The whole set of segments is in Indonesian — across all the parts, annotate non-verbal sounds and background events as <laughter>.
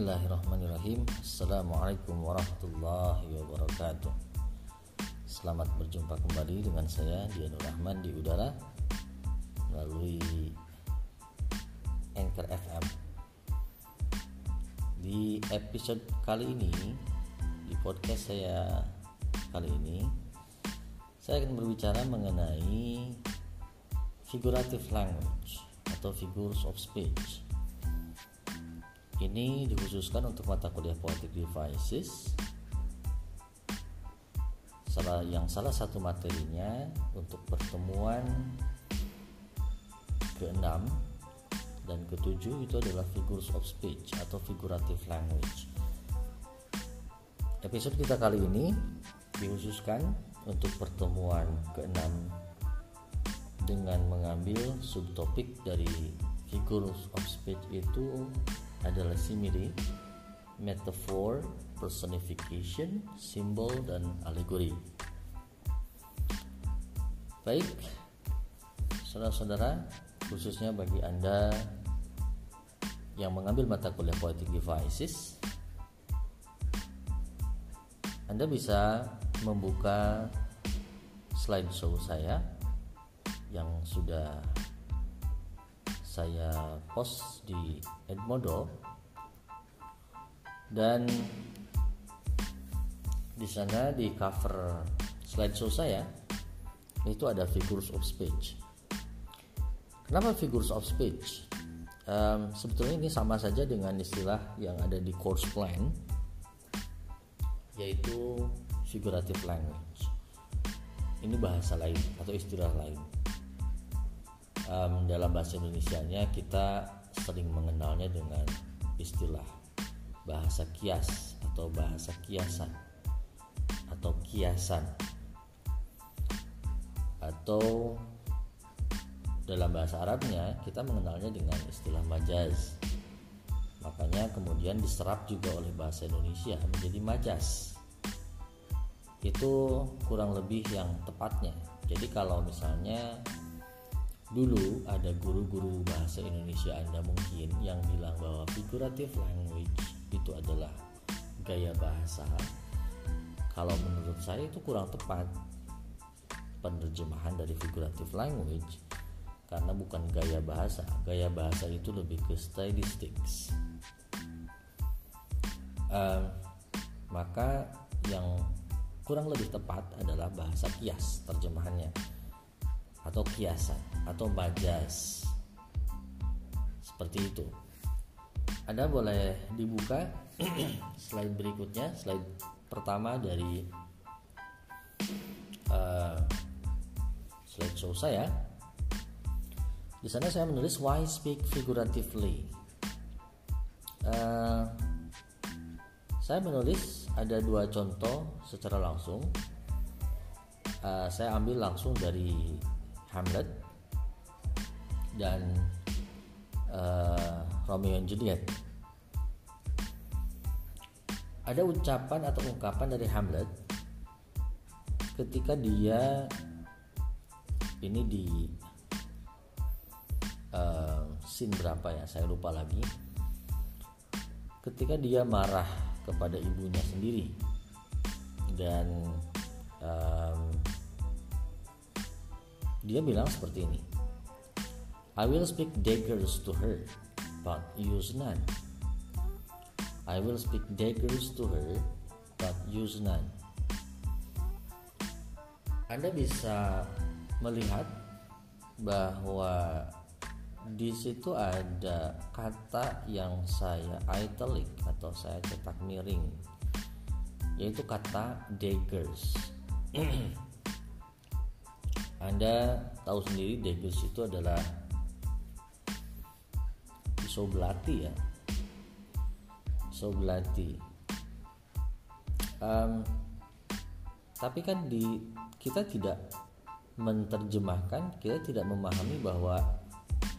Bismillahirrahmanirrahim. Assalamualaikum warahmatullahi wabarakatuh. Selamat berjumpa kembali dengan saya Dianur Rahman di udara Melalui Anchor FM Di episode kali ini Di podcast saya kali ini Saya akan berbicara mengenai Figurative language Atau figures of speech ini dikhususkan untuk mata kuliah Poetic Devices. Salah yang salah satu materinya untuk pertemuan ke-6 dan ke-7 itu adalah figures of speech atau figurative language. Episode kita kali ini dikhususkan untuk pertemuan ke-6 dengan mengambil subtopik dari figures of speech itu adalah simile, metaphor, personification, simbol, dan alegori. Baik, saudara-saudara, khususnya bagi Anda yang mengambil mata kuliah Poetic Devices, Anda bisa membuka slideshow saya yang sudah saya post di Edmodo dan di sana di cover slideshow saya itu ada figures of speech. Kenapa figures of speech? Um, sebetulnya ini sama saja dengan istilah yang ada di course plan yaitu figurative language. Ini bahasa lain atau istilah lain um, dalam bahasa Indonesia-nya kita sering mengenalnya dengan istilah bahasa kias atau bahasa kiasan atau kiasan. Atau dalam bahasa Arabnya kita mengenalnya dengan istilah majaz. Makanya kemudian diserap juga oleh bahasa Indonesia menjadi majas itu kurang lebih yang tepatnya. Jadi kalau misalnya dulu ada guru-guru bahasa Indonesia Anda mungkin yang bilang bahwa figurative language itu adalah gaya bahasa. Kalau menurut saya itu kurang tepat penerjemahan dari figurative language karena bukan gaya bahasa. Gaya bahasa itu lebih ke stylistics uh, maka yang kurang lebih tepat adalah bahasa kias terjemahannya atau kiasan atau majas. Seperti itu. Anda boleh dibuka <clears throat> slide berikutnya slide pertama dari uh, slideshow saya. Di sana saya menulis why speak figuratively? Uh, saya menulis ada dua contoh secara langsung. Uh, saya ambil langsung dari Hamlet dan uh, Romeo and Juliet. Ada ucapan atau ungkapan dari Hamlet ketika dia ini di uh, scene berapa ya saya lupa lagi ketika dia marah kepada ibunya sendiri dan um, dia bilang seperti ini. I will speak daggers to her, but use none. I will speak daggers to her, but use none. Anda bisa melihat bahwa di situ ada kata yang saya italic atau saya cetak miring yaitu kata daggers <clears throat> Anda tahu sendiri Davis itu adalah pisau belati ya? Pisau belati um, tapi kan di kita tidak menerjemahkan kita tidak memahami bahwa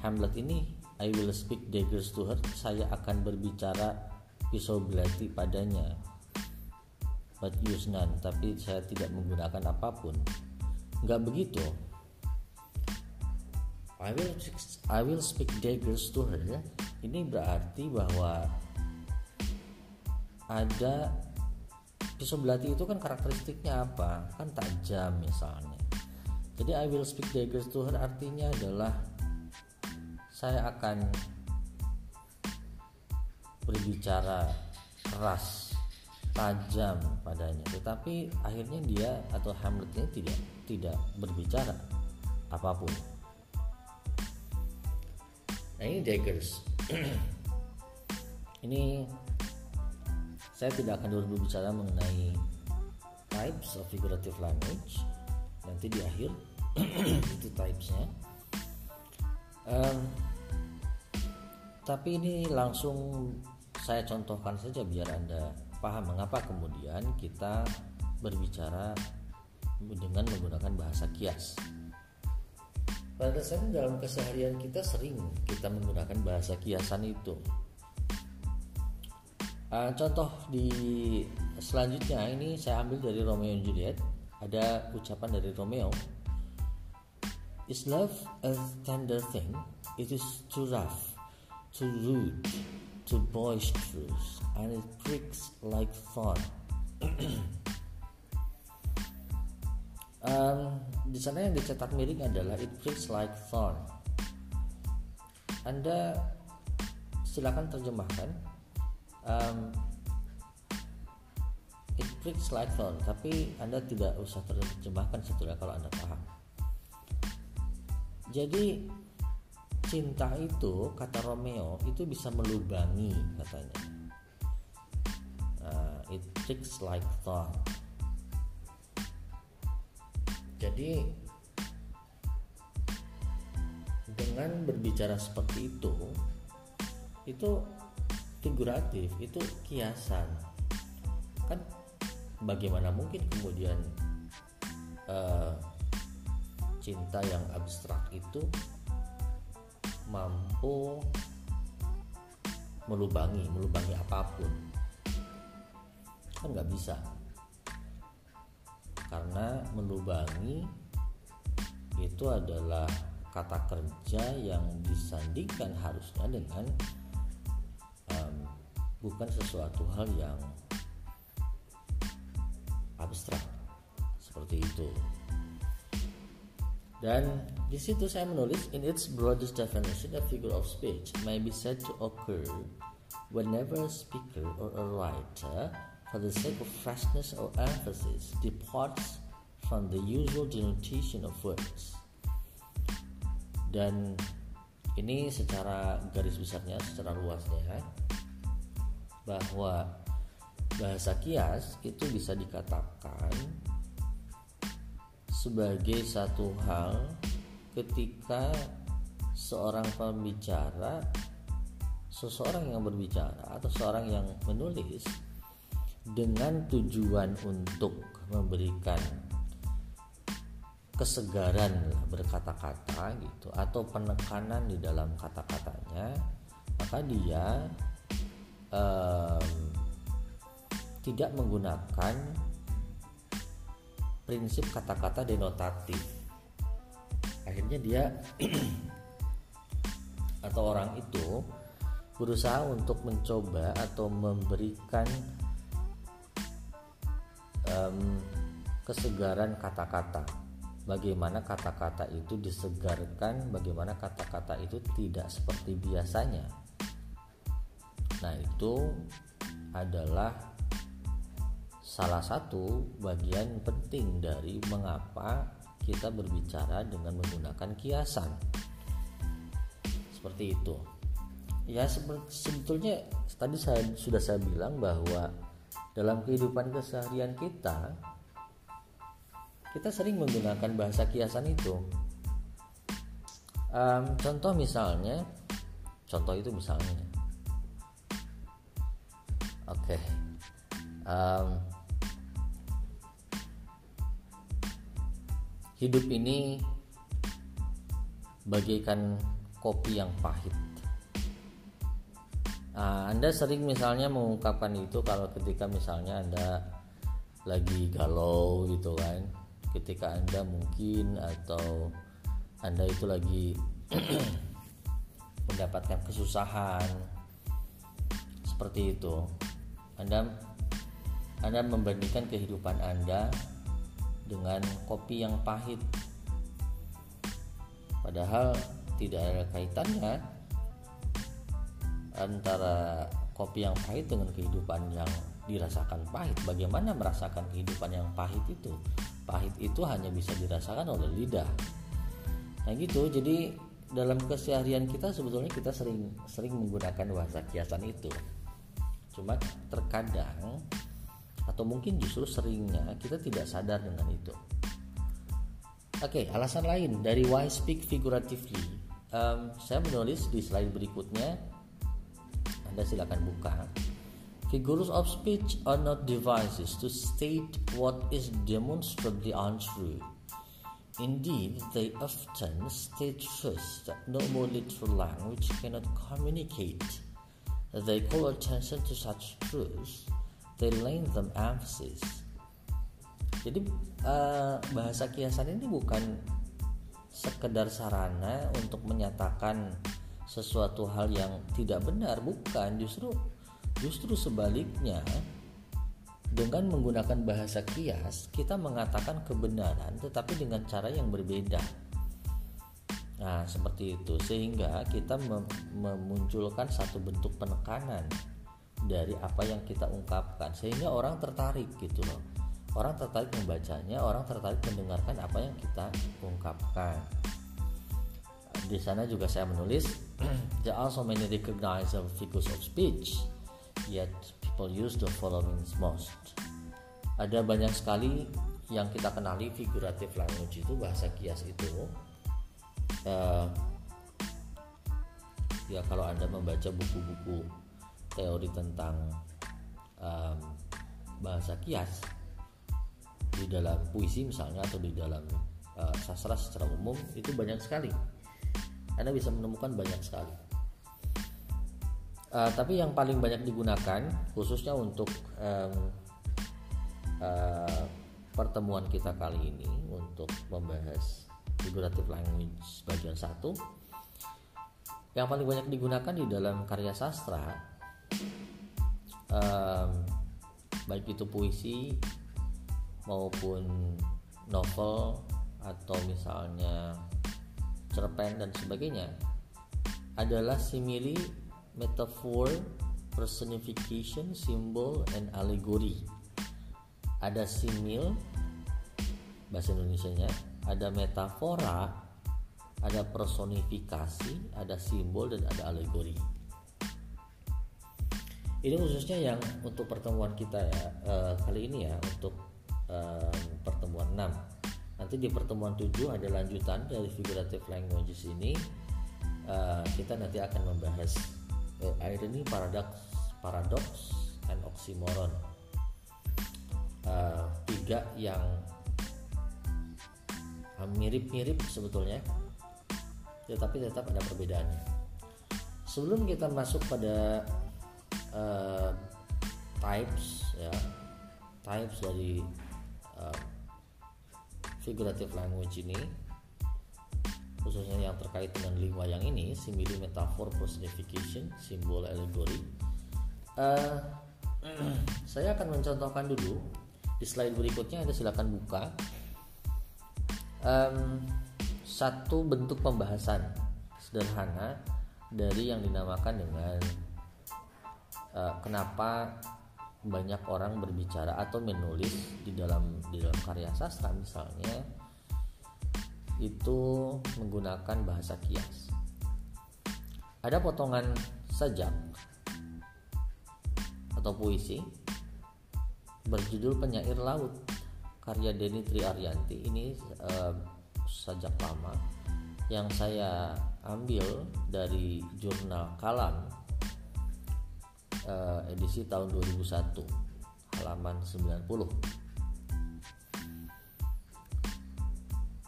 Hamlet ini I will speak daggers to her saya akan berbicara pisau belati padanya. But use none. Tapi saya tidak menggunakan apa pun nggak begitu. I will I will speak daggers to her ini berarti bahwa ada pisau belati itu kan karakteristiknya apa? Kan tajam misalnya. Jadi I will speak daggers to her artinya adalah saya akan berbicara keras tajam padanya. Tetapi akhirnya dia atau Hamlet ini tidak tidak berbicara apa pun. Nah ini daggers <clears throat> ini saya tidak akan dulu berbicara mengenai types of figurative language. Nanti di akhir <clears throat> itu typesnya. Um, tapi ini langsung saya contohkan saja biar anda paham mengapa kemudian kita berbicara dengan menggunakan bahasa kias pada dasarnya dalam keseharian kita sering kita menggunakan bahasa kiasan itu Uh, contoh di selanjutnya ini saya ambil dari Romeo and Juliet. Ada ucapan dari Romeo. Is love a tender thing? It is too rough, too rude, too boisterous, and it pricks like thorn. <clears throat> um, di sana yang dicetak miring adalah it pricks like thorn. Anda silakan terjemahkan um, it freaks like fun tapi anda tidak usah terjemahkan sebetulnya kalau anda paham jadi cinta itu kata Romeo itu bisa melubangi katanya. Uh, it freaks like thorn jadi dengan berbicara seperti itu itu figuratif itu kiasan. Kan bagaimana mungkin kemudian uh, cinta yang abstrak itu mampu melubangi melubangi apa pun. Kan nggak bisa. Karena melubangi itu adalah kata kerja yang disandingkan harusnya dengan bukan sesuatu hal yang abstrak. Seperti itu dan di situ saya menulis in its broadest definition a figure of speech may be said to occur whenever a speaker or a writer for the sake of freshness or emphasis departs from the usual denotation of words. Dan ini secara garis besarnya secara luasnya bahwa bahasa kias itu bisa dikatakan sebagai satu hal ketika seorang pembicara seseorang yang berbicara atau seorang yang menulis dengan tujuan untuk memberikan kesegaran berkata-kata gitu atau penekanan di dalam kata-katanya maka dia um, tidak menggunakan prinsip kata-kata denotatif. Akhirnya dia <clears throat> atau orang itu berusaha untuk mencoba atau memberikan um, kesegaran kata-kata. Bagaimana kata-kata itu disegarkan bagaimana kata-kata itu tidak seperti biasanya. Nah, itu adalah salah satu bagian penting dari mengapa kita berbicara dengan menggunakan kiasan. Seperti itu. Ya sebetulnya tadi saya sudah saya bilang bahwa dalam kehidupan keseharian kita kita sering menggunakan bahasa kiasan itu. Um, contoh misalnya, contoh itu misalnya Oke. Okay. Um, hidup ini bagaikan kopi yang pahit. Nah, anda sering misalnya mengungkapkan itu kalau ketika misalnya Anda lagi galau gitu kan. Ketika Anda mungkin atau Anda itu lagi <clears throat> mendapatkan kesusahan seperti itu anda Anda membandingkan kehidupan Anda dengan kopi yang pahit. Padahal tidak ada kaitannya antara kopi yang pahit dengan kehidupan yang dirasakan pahit. Bagaimana merasakan kehidupan yang pahit itu? Pahit itu hanya bisa dirasakan oleh lidah. Nah gitu. Jadi dalam keseharian kita sebetulnya kita sering sering menggunakan bahasa kiasan itu. Cuma terkadang atau mungkin justru seringnya kita tidak sadar dengan itu. Oke, okay, alasan lain dari why speak figuratively. Um, saya menulis di slide berikutnya. Anda silakan buka. Figures of speech are not devices to state what is demonstrably untrue. Indeed, they often state truths that no more literal language cannot communicate. They call attention to such truths they lend them emphasis. Jadi uh, bahasa kiasan ini bukan sekedar sarana untuk menyatakan sesuatu hal yang tidak benar, bukan justru justru sebaliknya dengan menggunakan bahasa kias kita mengatakan kebenaran tetapi dengan cara yang berbeda. Nah, seperti itu sehingga kita memunculkan satu bentuk penekanan dari apa yang kita ungkapkan. Sehingga orang tertarik gitu loh. Orang tertarik membacanya orang tertarik mendengarkan apa yang kita ungkapkan. Di sana juga saya menulis <clears throat> there are so many recognized figures of speech yet people use the following most. Ada banyak sekali yang kita kenali figurative language itu bahasa kias itu. Uh, ya kalau anda membaca buku-buku teori tentang um, bahasa kias di dalam puisi misalnya atau di dalam uh, sastra secara umum itu banyak sekali. Anda bisa menemukan banyak sekali. Uh, tapi yang paling banyak digunakan khususnya untuk um, uh, pertemuan kita kali ini untuk membahas figurative language bagian satu yang paling banyak digunakan di dalam karya sastra um, baik itu puisi maupun novel atau misalnya cerpen dan sebagainya adalah simili, metaphor, personification, symbol, and allegory. Ada simil bahasa Indonesia-nya, ada metafora, ada personifikasi, ada simbol dan ada alegori ini khususnya yang untuk pertemuan kita ya uh, kali ini ya untuk uh, pertemuan 6 nanti di pertemuan 7 ada lanjutan dari figurative languages ini. Uh, kita nanti akan membahas uh, irony paradox paradox and oxymoron. Uh, tiga yang mirip-mirip sebetulnya tetapi tetap ada perbedaannya. Sebelum kita masuk pada uh, types ya. Types dari uh, figurative language ini khususnya yang terkait dengan lima yang ini simile metaphor personification simbol allegory uh, <clears throat> saya akan mencontohkan dulu. Di slide berikutnya Anda silakan buka. Um, satu bentuk pembahasan sederhana dari yang dinamakan dengan uh, kenapa banyak orang berbicara atau menulis di dalam di dalam karya sastra misalnya itu menggunakan bahasa kias. Ada potongan sajak atau puisi berjudul Penyair Laut karya Denny Triaryanti ini uh, sajak lama yang saya ambil dari jurnal Kalam uh, edisi tahun 2001 halaman 90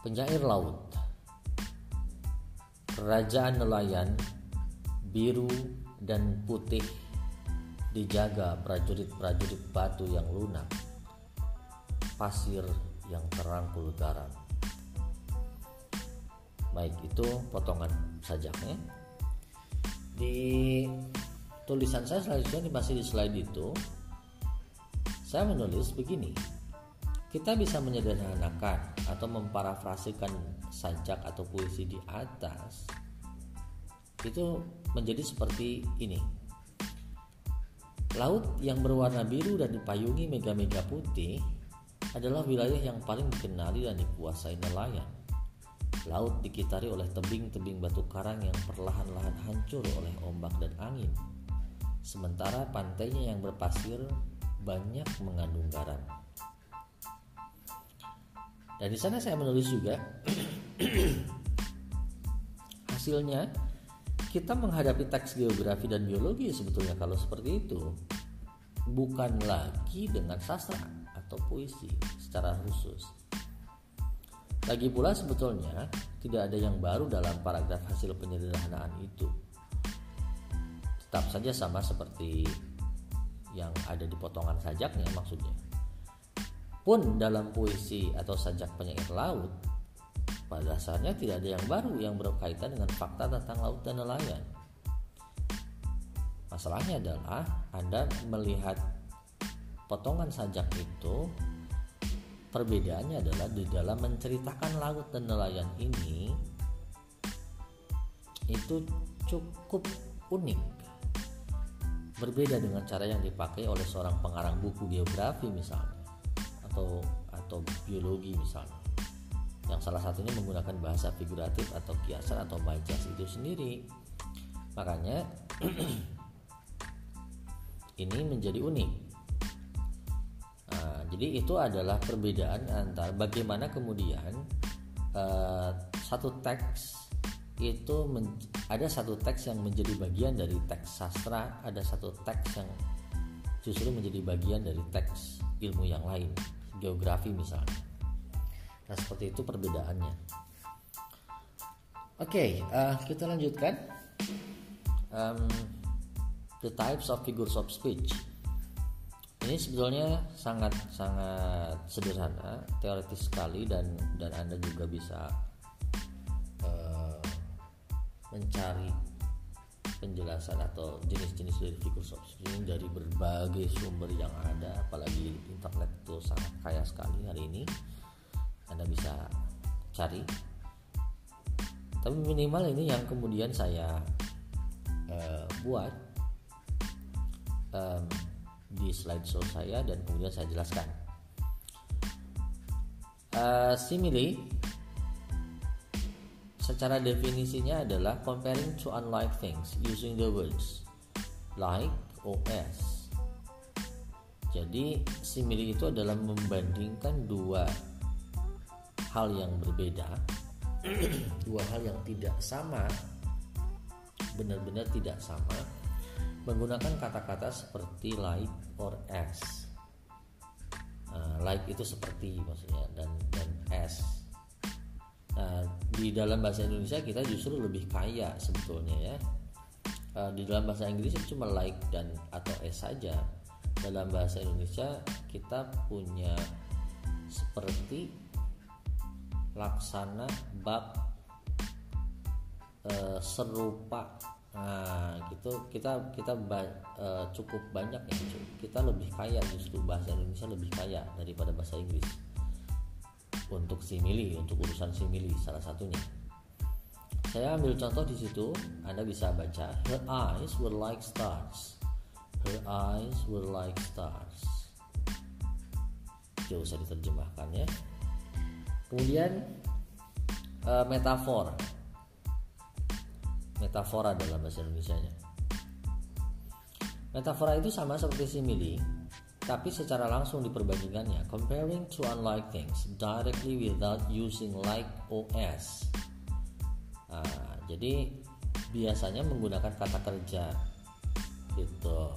penyair laut. Kerajaan nelayan biru dan putih dijaga prajurit-prajurit batu yang lunak pasir yang terangkul garam baik itu potongan sajaknya. Di tulisan saya selanjutnya masih di slide itu saya menulis begini kita bisa menyederhanakan atau memparafrasikan sajak atau puisi di atas itu menjadi seperti ini. Laut yang berwarna biru dan dipayungi mega-mega putih adalah wilayah yang paling dikenali dan dikuasai nelayan. Laut dikitari oleh tebing-tebing batu karang yang perlahan-lahan hancur oleh ombak dan angin. Sementara pantainya yang berpasir banyak mengandung garam. Dan di sana saya menulis juga <clears throat> hasilnya kita menghadapi teks geografi dan biologi sebetulnya kalau seperti itu bukan lagi dengan sastra atau puisi secara khusus. Lagi pula sebetulnya tidak ada yang baru dalam paragraf hasil penyederhanaan itu. Tetap saja sama seperti yang ada di potongan sajaknya maksudnya. Pun dalam puisi atau sajak penyair laut pada dasarnya tidak ada yang baru yang berkaitan dengan fakta tentang laut dan nelayan. Masalahnya adalah Anda melihat potongan sajak itu perbedaannya adalah di dalam menceritakan laut dan nelayan ini itu cukup unik berbeda dengan cara yang dipakai oleh seorang pengarang buku geografi misalnya atau atau biologi misalnya. Yang salah satunya menggunakan bahasa figuratif atau kiasan atau majas itu sendiri. Makanya <clears throat> ini menjadi unik. Nah, jadi itu adalah perbedaan antara bagaimana kemudian uh, satu teks itu ada satu teks yang menjadi bagian dari teks sastra, ada satu teks yang justru menjadi bagian dari teks ilmu yang lain, geografi misalnya. Nah seperti itu perbedaannya. Oke, okay, uh, eh, kita lanjutkan. Um, the types of figures of speech. Ini sebetulnya sangat sangat sederhana, teoritis sekali dan dan anda juga bisa mencari penjelasan atau jenis-jenis dari figur ini dari berbagai sumber yang ada apalagi internet itu sangat kaya sekali hari ini. Anda bisa cari. Tapi minimal ini yang kemudian saya uh, buat um, di slideshow saya dan kemudian saya jelaskan. Uh, simile secara definisinya adalah comparing two unlike things using the words like or as. Jadi simile itu adalah membandingkan dua hal yang berbeda, <clears throat> dua hal yang tidak sama, benar-benar tidak sama, menggunakan kata-kata seperti like or as. Uh, like itu seperti maksudnya dan dan as Nah, di dalam bahasa Indonesia kita justru lebih kaya sebetulnya ya. Uh, di dalam bahasa Inggris itu cuma like dan atau s saja. Dalam bahasa Indonesia kita punya seperti laksana bab uh, serupa nah gitu kita kita ba, uh, cukup banyak ya kita lebih kaya justru bahasa Indonesia lebih kaya daripada bahasa Inggris untuk simili untuk urusan simili salah satunya. Saya ambil contoh di situ Anda bisa baca her eyes were like stars. Her eyes were like stars. Jauh usah diterjemahkan ya. Kemudian uh, metafor. Metafora dalam bahasa Indonesia nya metafora itu sama seperti simili tapi secara langsung diperbandingannya comparing two unlike things directly without using like os nah, jadi biasanya menggunakan kata kerja gitu.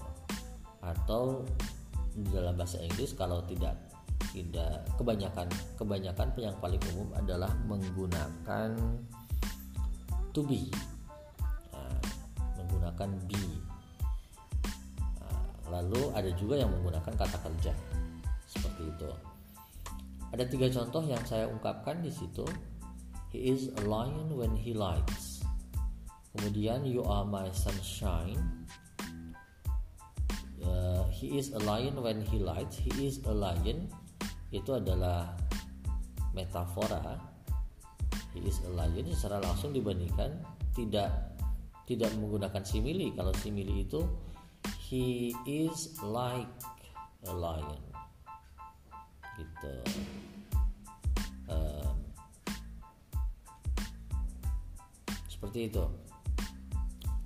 Atau dalam bahasa Inggris kalau tidak tidak kebanyakan kebanyakan yang paling umum adalah menggunakan to be. Nah, menggunakan be Lalu ada juga yang menggunakan kata kerja seperti itu. Ada tiga contoh yang saya ungkapkan di situ. He is a lion when he likes. Kemudian you are my sunshine. Uh, he is a lion when he lights he is a lion itu adalah metafora he is a lion secara langsung dibandingkan tidak tidak menggunakan simili kalau simili itu he is like a lion. Gitu. Um, seperti itu.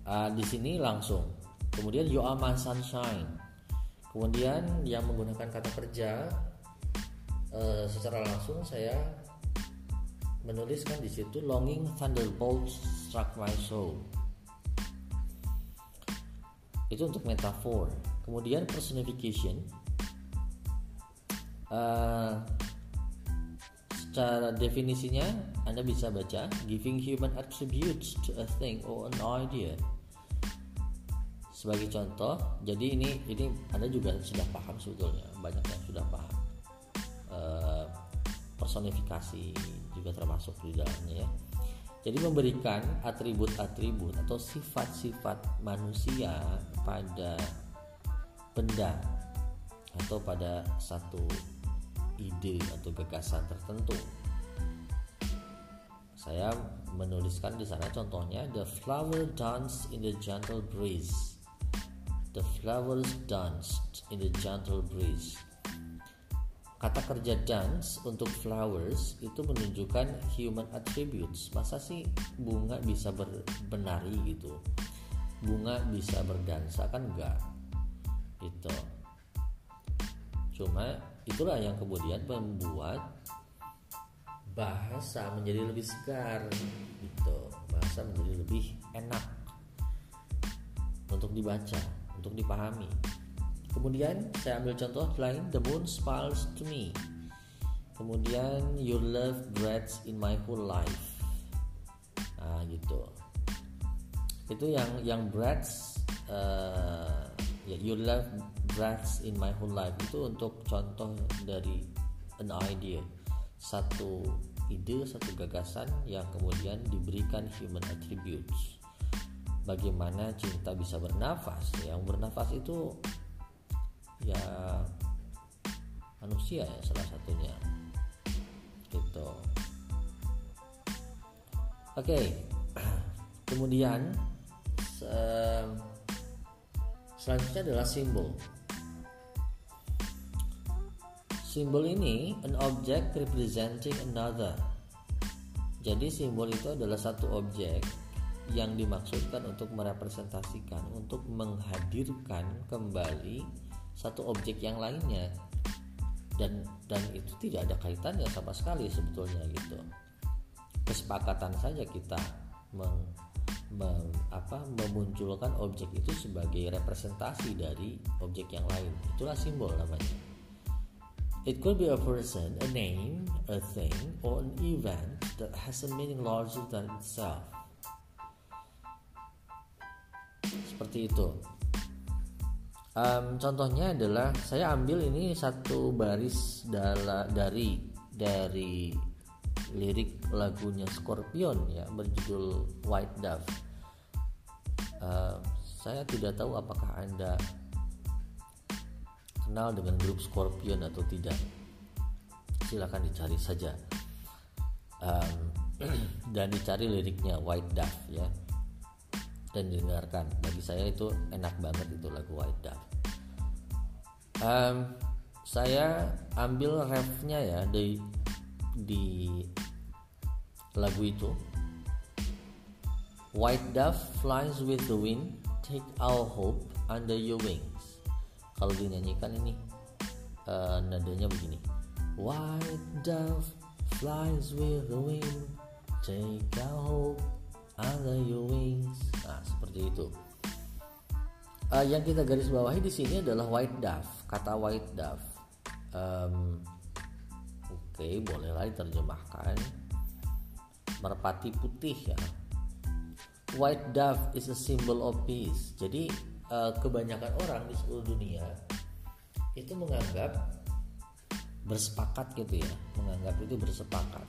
Uh, di sini langsung. Kemudian my sunshine. Kemudian yang menggunakan kata kerja uh, secara langsung saya menuliskan di situ longing thunderbolts struck my soul itu untuk metafor. Kemudian personification. Uh, secara definisinya anda bisa baca giving human attributes to a thing or an idea. Sebagai contoh jadi ini ini anda juga sudah paham sebetulnya banyak yang sudah paham. Uh, personifikasi juga termasuk di dalamnya ya jadi memberikan atribut-atribut atau sifat-sifat manusia pada benda atau pada satu ide atau gagasan tertentu. Saya menuliskan di sana contohnya the flower dance in the gentle breeze. The flowers danced in the gentle breeze kata kerja dance untuk flowers itu menunjukkan human attributes. Masa sih bunga bisa berbenari gitu? Bunga bisa berdansa kan enggak? Itu cuma itulah yang kemudian membuat bahasa menjadi lebih segar gitu. Bahasa menjadi lebih enak untuk dibaca untuk dipahami Kemudian saya ambil contoh lain The moon smiles to me. Kemudian You love breads in my whole life. Nah gitu. Itu yang yang breads uh, ya, You love breads in my whole life. Itu untuk contoh dari an idea. Satu ide, satu gagasan yang kemudian diberikan human attributes. Bagaimana cinta bisa bernafas? Yang bernafas itu ya manusia ya salah satunya. Gitu. Oke. Okay. <clears throat> kemudian selanjutnya adalah simbol. Simbol ini an object representing another. Jadi simbol itu adalah satu objek yang dimaksudkan untuk merepresentasikan untuk menghadirkan kembali satu objek yang lainnya dan dan itu tidak ada kaitannya sama sekali sebetulnya gitu kesepakatan saja kita meng, meng, apa, memunculkan objek itu sebagai representasi dari objek yang lain itulah simbol namanya It could be a person, a name, a thing, or an event that has a meaning larger than itself. Seperti itu. Um, contohnya adalah saya ambil ini satu baris dala, dari dari lirik lagunya Scorpion ya berjudul White Dove. Uh, saya tidak tahu apakah anda kenal dengan grup Scorpion atau tidak. Silahkan dicari saja um, <clears throat> dan dicari liriknya White Dove ya dan didengarkan. Bagi saya itu enak banget itu lagu White Dove. Um, saya ambil refnya ya di di lagu itu. White dove flies with the wind take our hope under your wings. Kalau dinyanyikan ini uh, nadanya begini. White dove flies with the wind take our hope under your wings. Nah seperti itu. Uh, yang kita garis bawahi di sini adalah white dove. Kata white dove um, oke okay, bolehlah diterjemahkan. Merpati putih ya. White dove is a symbol of peace. Jadi uh, kebanyakan orang di seluruh dunia itu menganggap bersepakat gitu ya. Menganggap itu bersepakat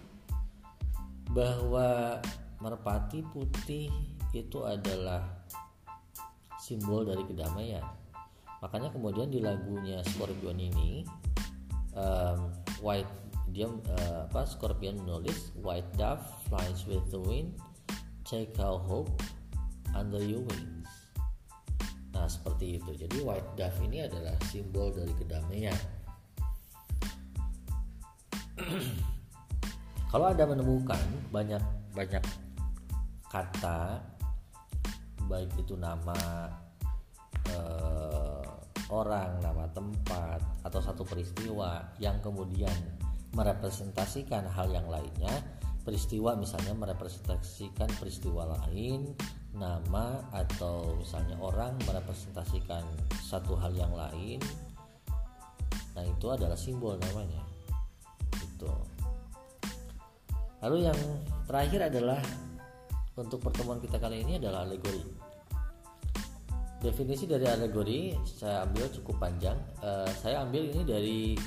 bahwa merpati putih itu adalah simbol dari kedamaian. Makanya kemudian di lagunya Scorpion ini um, White dia uh, apa Scorpion menulis White dove flies with the wind take our hope under your wings. Nah seperti itu. Jadi White dove ini adalah simbol dari kedamaian. <clears throat> Kalau anda menemukan banyak banyak kata baik itu nama uh, orang, nama tempat atau satu peristiwa yang kemudian merepresentasikan hal yang lainnya. Peristiwa misalnya merepresentasikan peristiwa lain, nama atau misalnya orang merepresentasikan satu hal yang lain. Nah, itu adalah simbol namanya. Itu. Lalu yang terakhir adalah untuk pertemuan kita kali ini adalah alegori. Definisi dari alegori saya ambil cukup panjang. Uh, saya ambil ini dari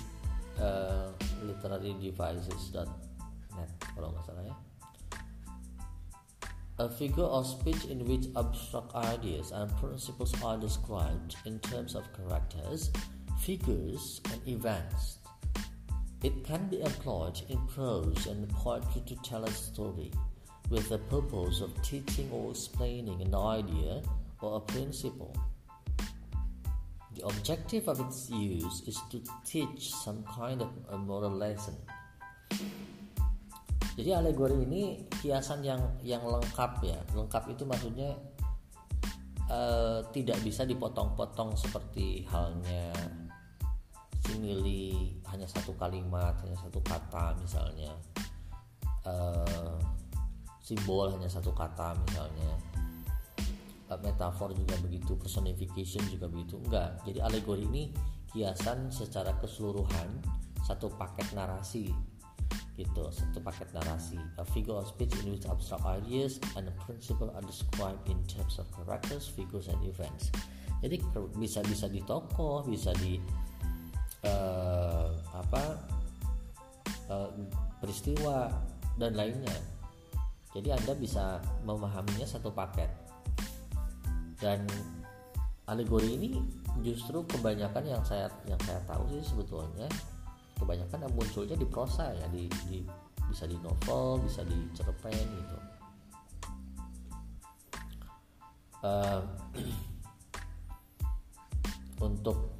uh, literarydevices.net kalau nggak salah ya. A figure of speech in which abstract ideas and principles are described in terms of characters, figures, and events. It can be employed in prose and poetry to tell a story with the purpose of teaching or explaining an idea or a principle. The objective of its use is to teach some kind of a moral lesson. Jadi alegori ini kiasan yang yang lengkap ya. Lengkap itu maksudnya uh, tidak bisa dipotong-potong seperti halnya simili hanya satu kalimat, hanya satu kata misalnya. Uh, simbol hanya satu kata misalnya. Metafor juga begitu personification juga begitu. Enggak jadi alegori ini kiasan secara keseluruhan satu paket narasi gitu satu paket narasi. A figure of speech in which abstract ideas and principle are described in terms of characters figures and events. Jadi bisa bisa di tokoh bisa di uh, apa uh, peristiwa dan lainnya jadi Anda bisa memahaminya satu paket. Dan alegori ini justru kebanyakan yang saya yang saya tahu sih sebetulnya kebanyakan munculnya di prosa ya di, di bisa di novel bisa di cerpen gitu. Uh, <clears throat> untuk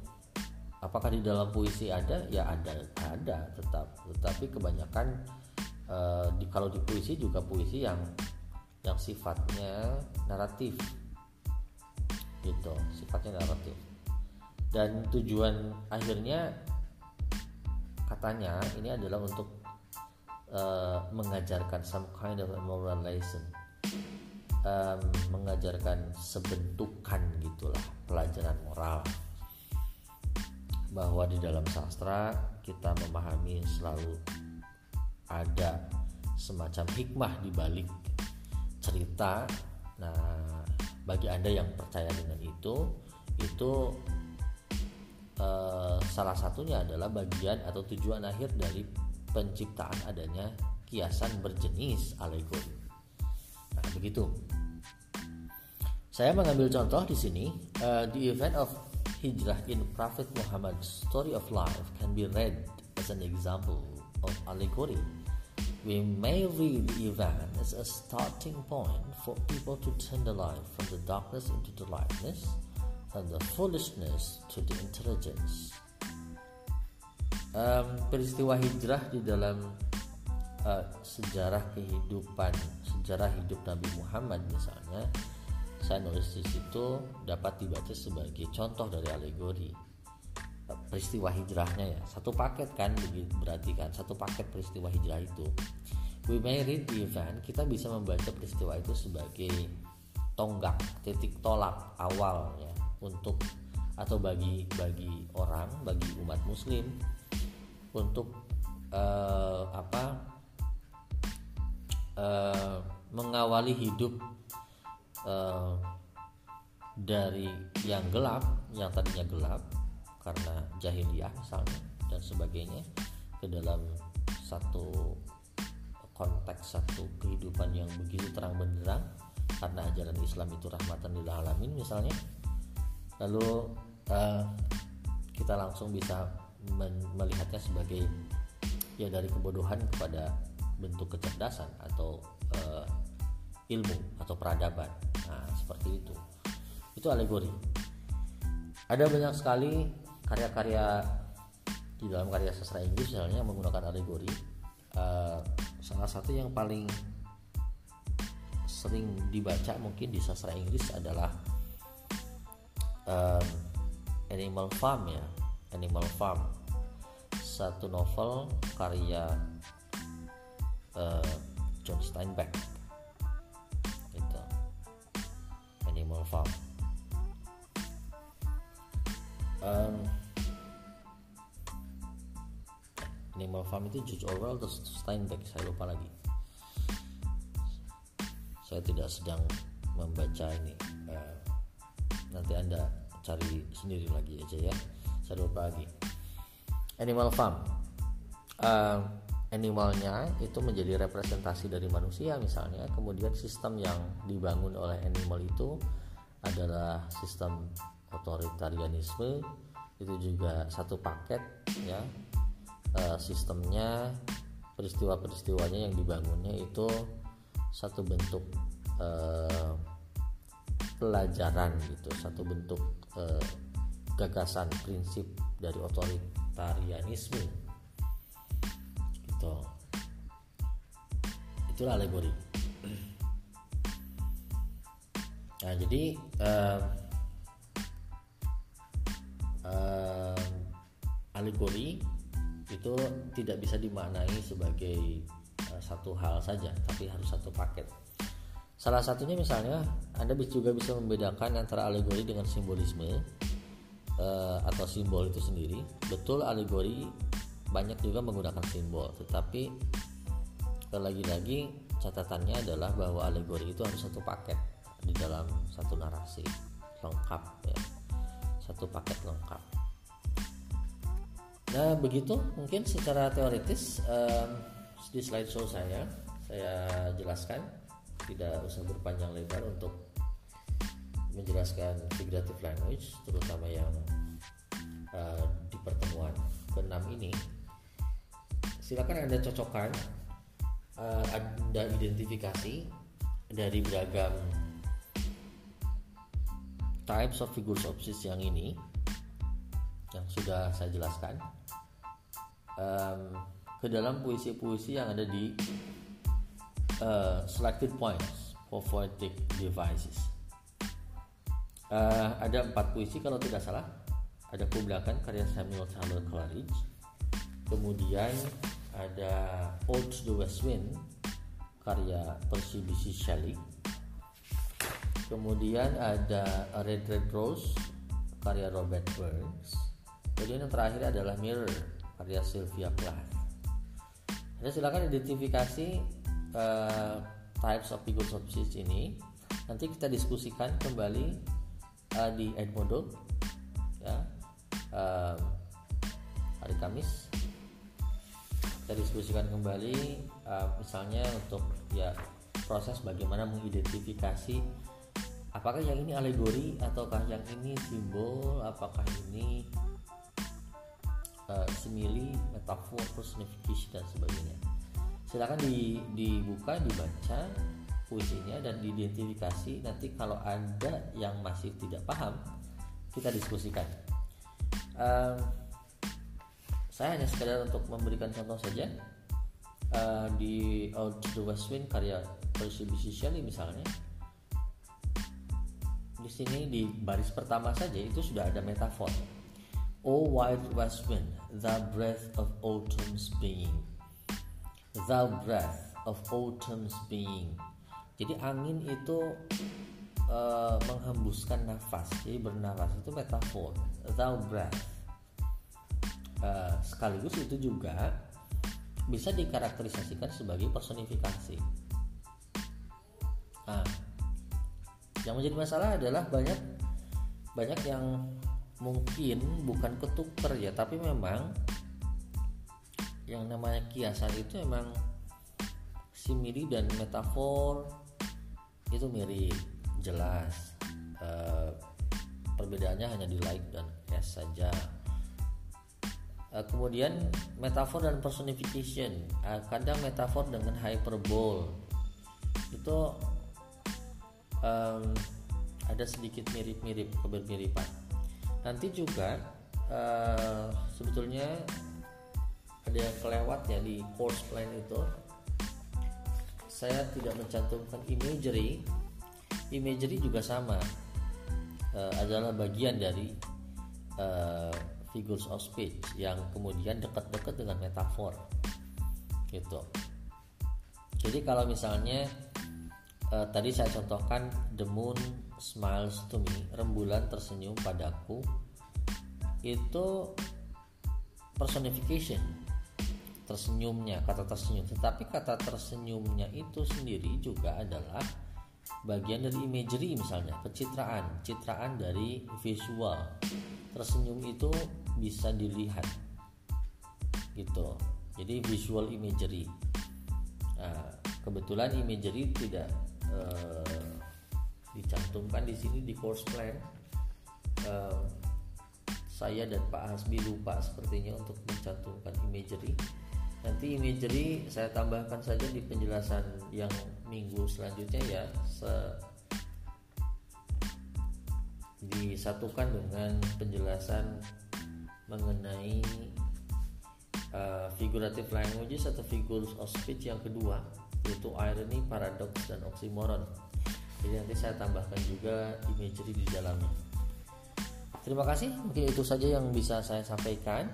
apakah di dalam puisi ada? Ya ada ada tetap. Tetapi kebanyakan uh, di, kalau di puisi juga puisi yang yang sifatnya naratif. Gitu sifatnya naratif. Dan tujuan akhirnya katanya ini adalah untuk uh, mengajarkan some kind of moral lesson. Um, mengajarkan sebentukan gitulah pelajaran moral. Bahwa di dalam sastra kita memahami selalu ada semacam hikmah di balik cerita. Nah, bagi Anda yang percaya dengan itu, itu eh, salah satunya adalah bagian atau tujuan akhir dari penciptaan adanya kiasan berjenis alegori. Nah, begitu. Saya mengambil contoh di sini, uh, the event of hijrah in Prophet Muhammad's story of life can be read as an example of allegory. We may read the event as a starting point for people to turn the light from the darkness into the lightness, and the foolishness to the intelligence. Um, peristiwa hijrah di dalam uh, sejarah kehidupan, sejarah hidup Nabi Muhammad misalnya, saya nulis di situ dapat dibaca sebagai contoh dari alegori peristiwa hijrahnya ya. Satu paket kan berarti kan. Satu paket peristiwa hijrah itu. We may read the event kita bisa membaca peristiwa itu sebagai tonggak titik tolak awal ya untuk atau bagi bagi orang bagi umat muslim untuk uh, apa uh, mengawali hidup uh, dari yang gelap yang tadinya gelap karena jahiliyah misalnya dan sebagainya ke dalam satu konteks satu kehidupan yang begitu terang benderang karena ajaran Islam itu rahmatan lil alamin misalnya. Lalu uh, kita langsung bisa melihatnya sebagai ya dari kebodohan kepada bentuk kecerdasan atau uh, ilmu atau peradaban. Nah seperti itu. Itu alegori. Ada banyak sekali karya-karya di dalam karya sastra Inggris misalnya menggunakan alegori uh, salah satu yang paling sering dibaca mungkin di sastra Inggris adalah um, Animal Farm ya Animal Farm. Satu novel karya uh, John Steinbeck. Itu. Animal Farm Animal Farm itu George Orwell atau Steinbeck saya lupa lagi. Saya tidak sedang membaca ini. Uh, nanti anda cari sendiri lagi aja ya. Saya lupa lagi. Animal Farm. Uh, animalnya itu menjadi representasi dari manusia misalnya. Kemudian sistem yang dibangun oleh animal itu adalah sistem otoritarianisme. Itu juga satu paket ya uh, sistemnya peristiwa-peristiwanya yang dibangunnya itu satu bentuk uh, pelajaran gitu satu bentuk uh, gagasan prinsip dari otoritarianisme. Gitu. Itulah alegori. Nah jadi uh, uh, alegori itu tidak bisa dimaknai sebagai Eh, satu hal saja tapi harus satu paket. Salah satunya misalnya anda juga bisa membedakan antara alegori dengan simbolisme uh, atau simbol itu sendiri. Betul alegori banyak juga menggunakan simbol tetapi lagi-lagi catatannya adalah bahwa alegori itu harus satu paket di dalam satu narasi lengkap ya. Satu paket lengkap nah begitu mungkin secara teoritis um, di slide show saya saya jelaskan tidak usah berpanjang lebar untuk menjelaskan figurative language terutama yang uh, di pertemuan ke-6 ini. Silakan anda cocokkan uh, anda identifikasi dari beragam types of figures of speech yang ini yang sudah saya jelaskan um, ke dalam puisi-puisi yang ada di uh, selected points for poetic devices. Uh, ada empat puisi kalau tidak salah. Ada Kublakan karya Samuel Taylor Coleridge. Kemudian ada Ode to the West Wind karya Percy Bysshe Shelley. Kemudian ada Red Red Rose karya Robert Burns. Kemudian yang terakhir adalah Mirror karya Sylvia Plath. Anda silakan identifikasi uh, types of figures of speech ini. Nanti kita diskusikan kembali uh, di Edmodo ya uh, hari Kamis. Kita diskusikan kembali uh, misalnya untuk ya proses bagaimana mengidentifikasi apakah yang ini alegori ataukah yang ini simbol apakah ini uh, simili, metafor, personification dan sebagainya. Silakan di, dibuka, dibaca puisinya dan diidentifikasi. Nanti kalau ada yang masih tidak paham, kita diskusikan. Uh, saya hanya sekedar untuk memberikan contoh saja uh, di Out the West Wind karya Percy Bysshe Shelley misalnya di sini di baris pertama saja itu sudah ada metafor O white west wind, thou breath of autumn's being. Thou breath of autumn's being. Jadi angin itu uh, menghembuskan nafas. Jadi bernafas itu metafor. Thou breath. Uh, sekaligus itu juga bisa dikarakterisasikan sebagai personifikasi. Nah, yang menjadi masalah adalah banyak banyak yang mungkin bukan ketuker ya tapi memang yang namanya kiasan itu memang simili dan metafor itu mirip jelas uh, perbedaannya hanya di like dan s saja. Uh, kemudian metafor dan personification. Uh, kadang metafor dengan hyperbole. Itu um, ada sedikit mirip-mirip kebermiripan nanti juga uh, sebetulnya ada yang kelewat ya di course plan itu. Saya tidak mencantumkan imagery. Imagery juga sama. Uh, adalah bagian dari uh, figures of speech yang kemudian dekat-dekat dengan metafor. Gitu. Jadi kalau misalnya uh, tadi saya contohkan the moon smiles to me rembulan tersenyum padaku itu personification tersenyumnya kata tersenyum. Tetapi kata tersenyumnya itu sendiri juga adalah bagian dari imagery misalnya pencitraan citraan dari visual. Tersenyum itu bisa dilihat gitu. Jadi visual imagery. Nah, kebetulan imagery tidak uh, dicantumkan di sini di course plan. Uh, saya dan Pak Hasbi lupa sepertinya untuk mencantumkan imagery. Nanti imagery saya tambahkan saja di penjelasan yang minggu selanjutnya ya. Se disatukan dengan penjelasan mengenai uh, figurative languages atau figures of speech yang kedua yaitu irony, paradox dan oxymoron. Jadi nanti saya tambahkan juga imagery di dalamnya. Terima kasih, mungkin itu saja yang bisa saya sampaikan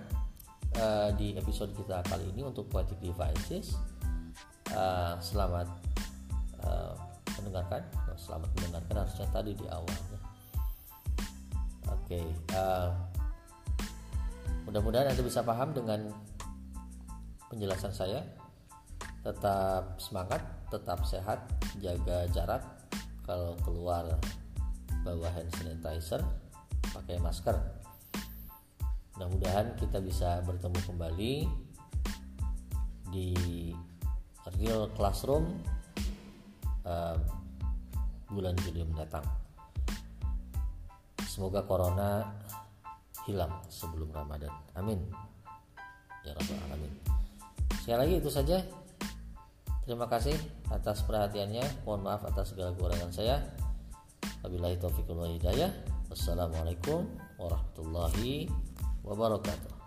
uh, di episode kita kali ini untuk poetic devices. Uh, selamat uh, mendengarkan, selamat mendengarkan harusnya tadi di awalnya. Oke, okay, uh, mudah-mudahan anda bisa paham dengan penjelasan saya. Tetap semangat, tetap sehat, jaga jarak. Kalau keluar bawa hand sanitizer, pakai masker. Mudah-mudahan kita bisa bertemu kembali di real classroom uh, bulan Juli mendatang. Semoga corona hilang sebelum Ramadan. Amin. Ya rabbal alamin. Sekali lagi itu saja terima kasih atas perhatiannya. Mohon maaf atas segala kekurangan saya. Wabillahi taufiq wal hidayah. Wassalamualaikum warahmatullahi wabarakatuh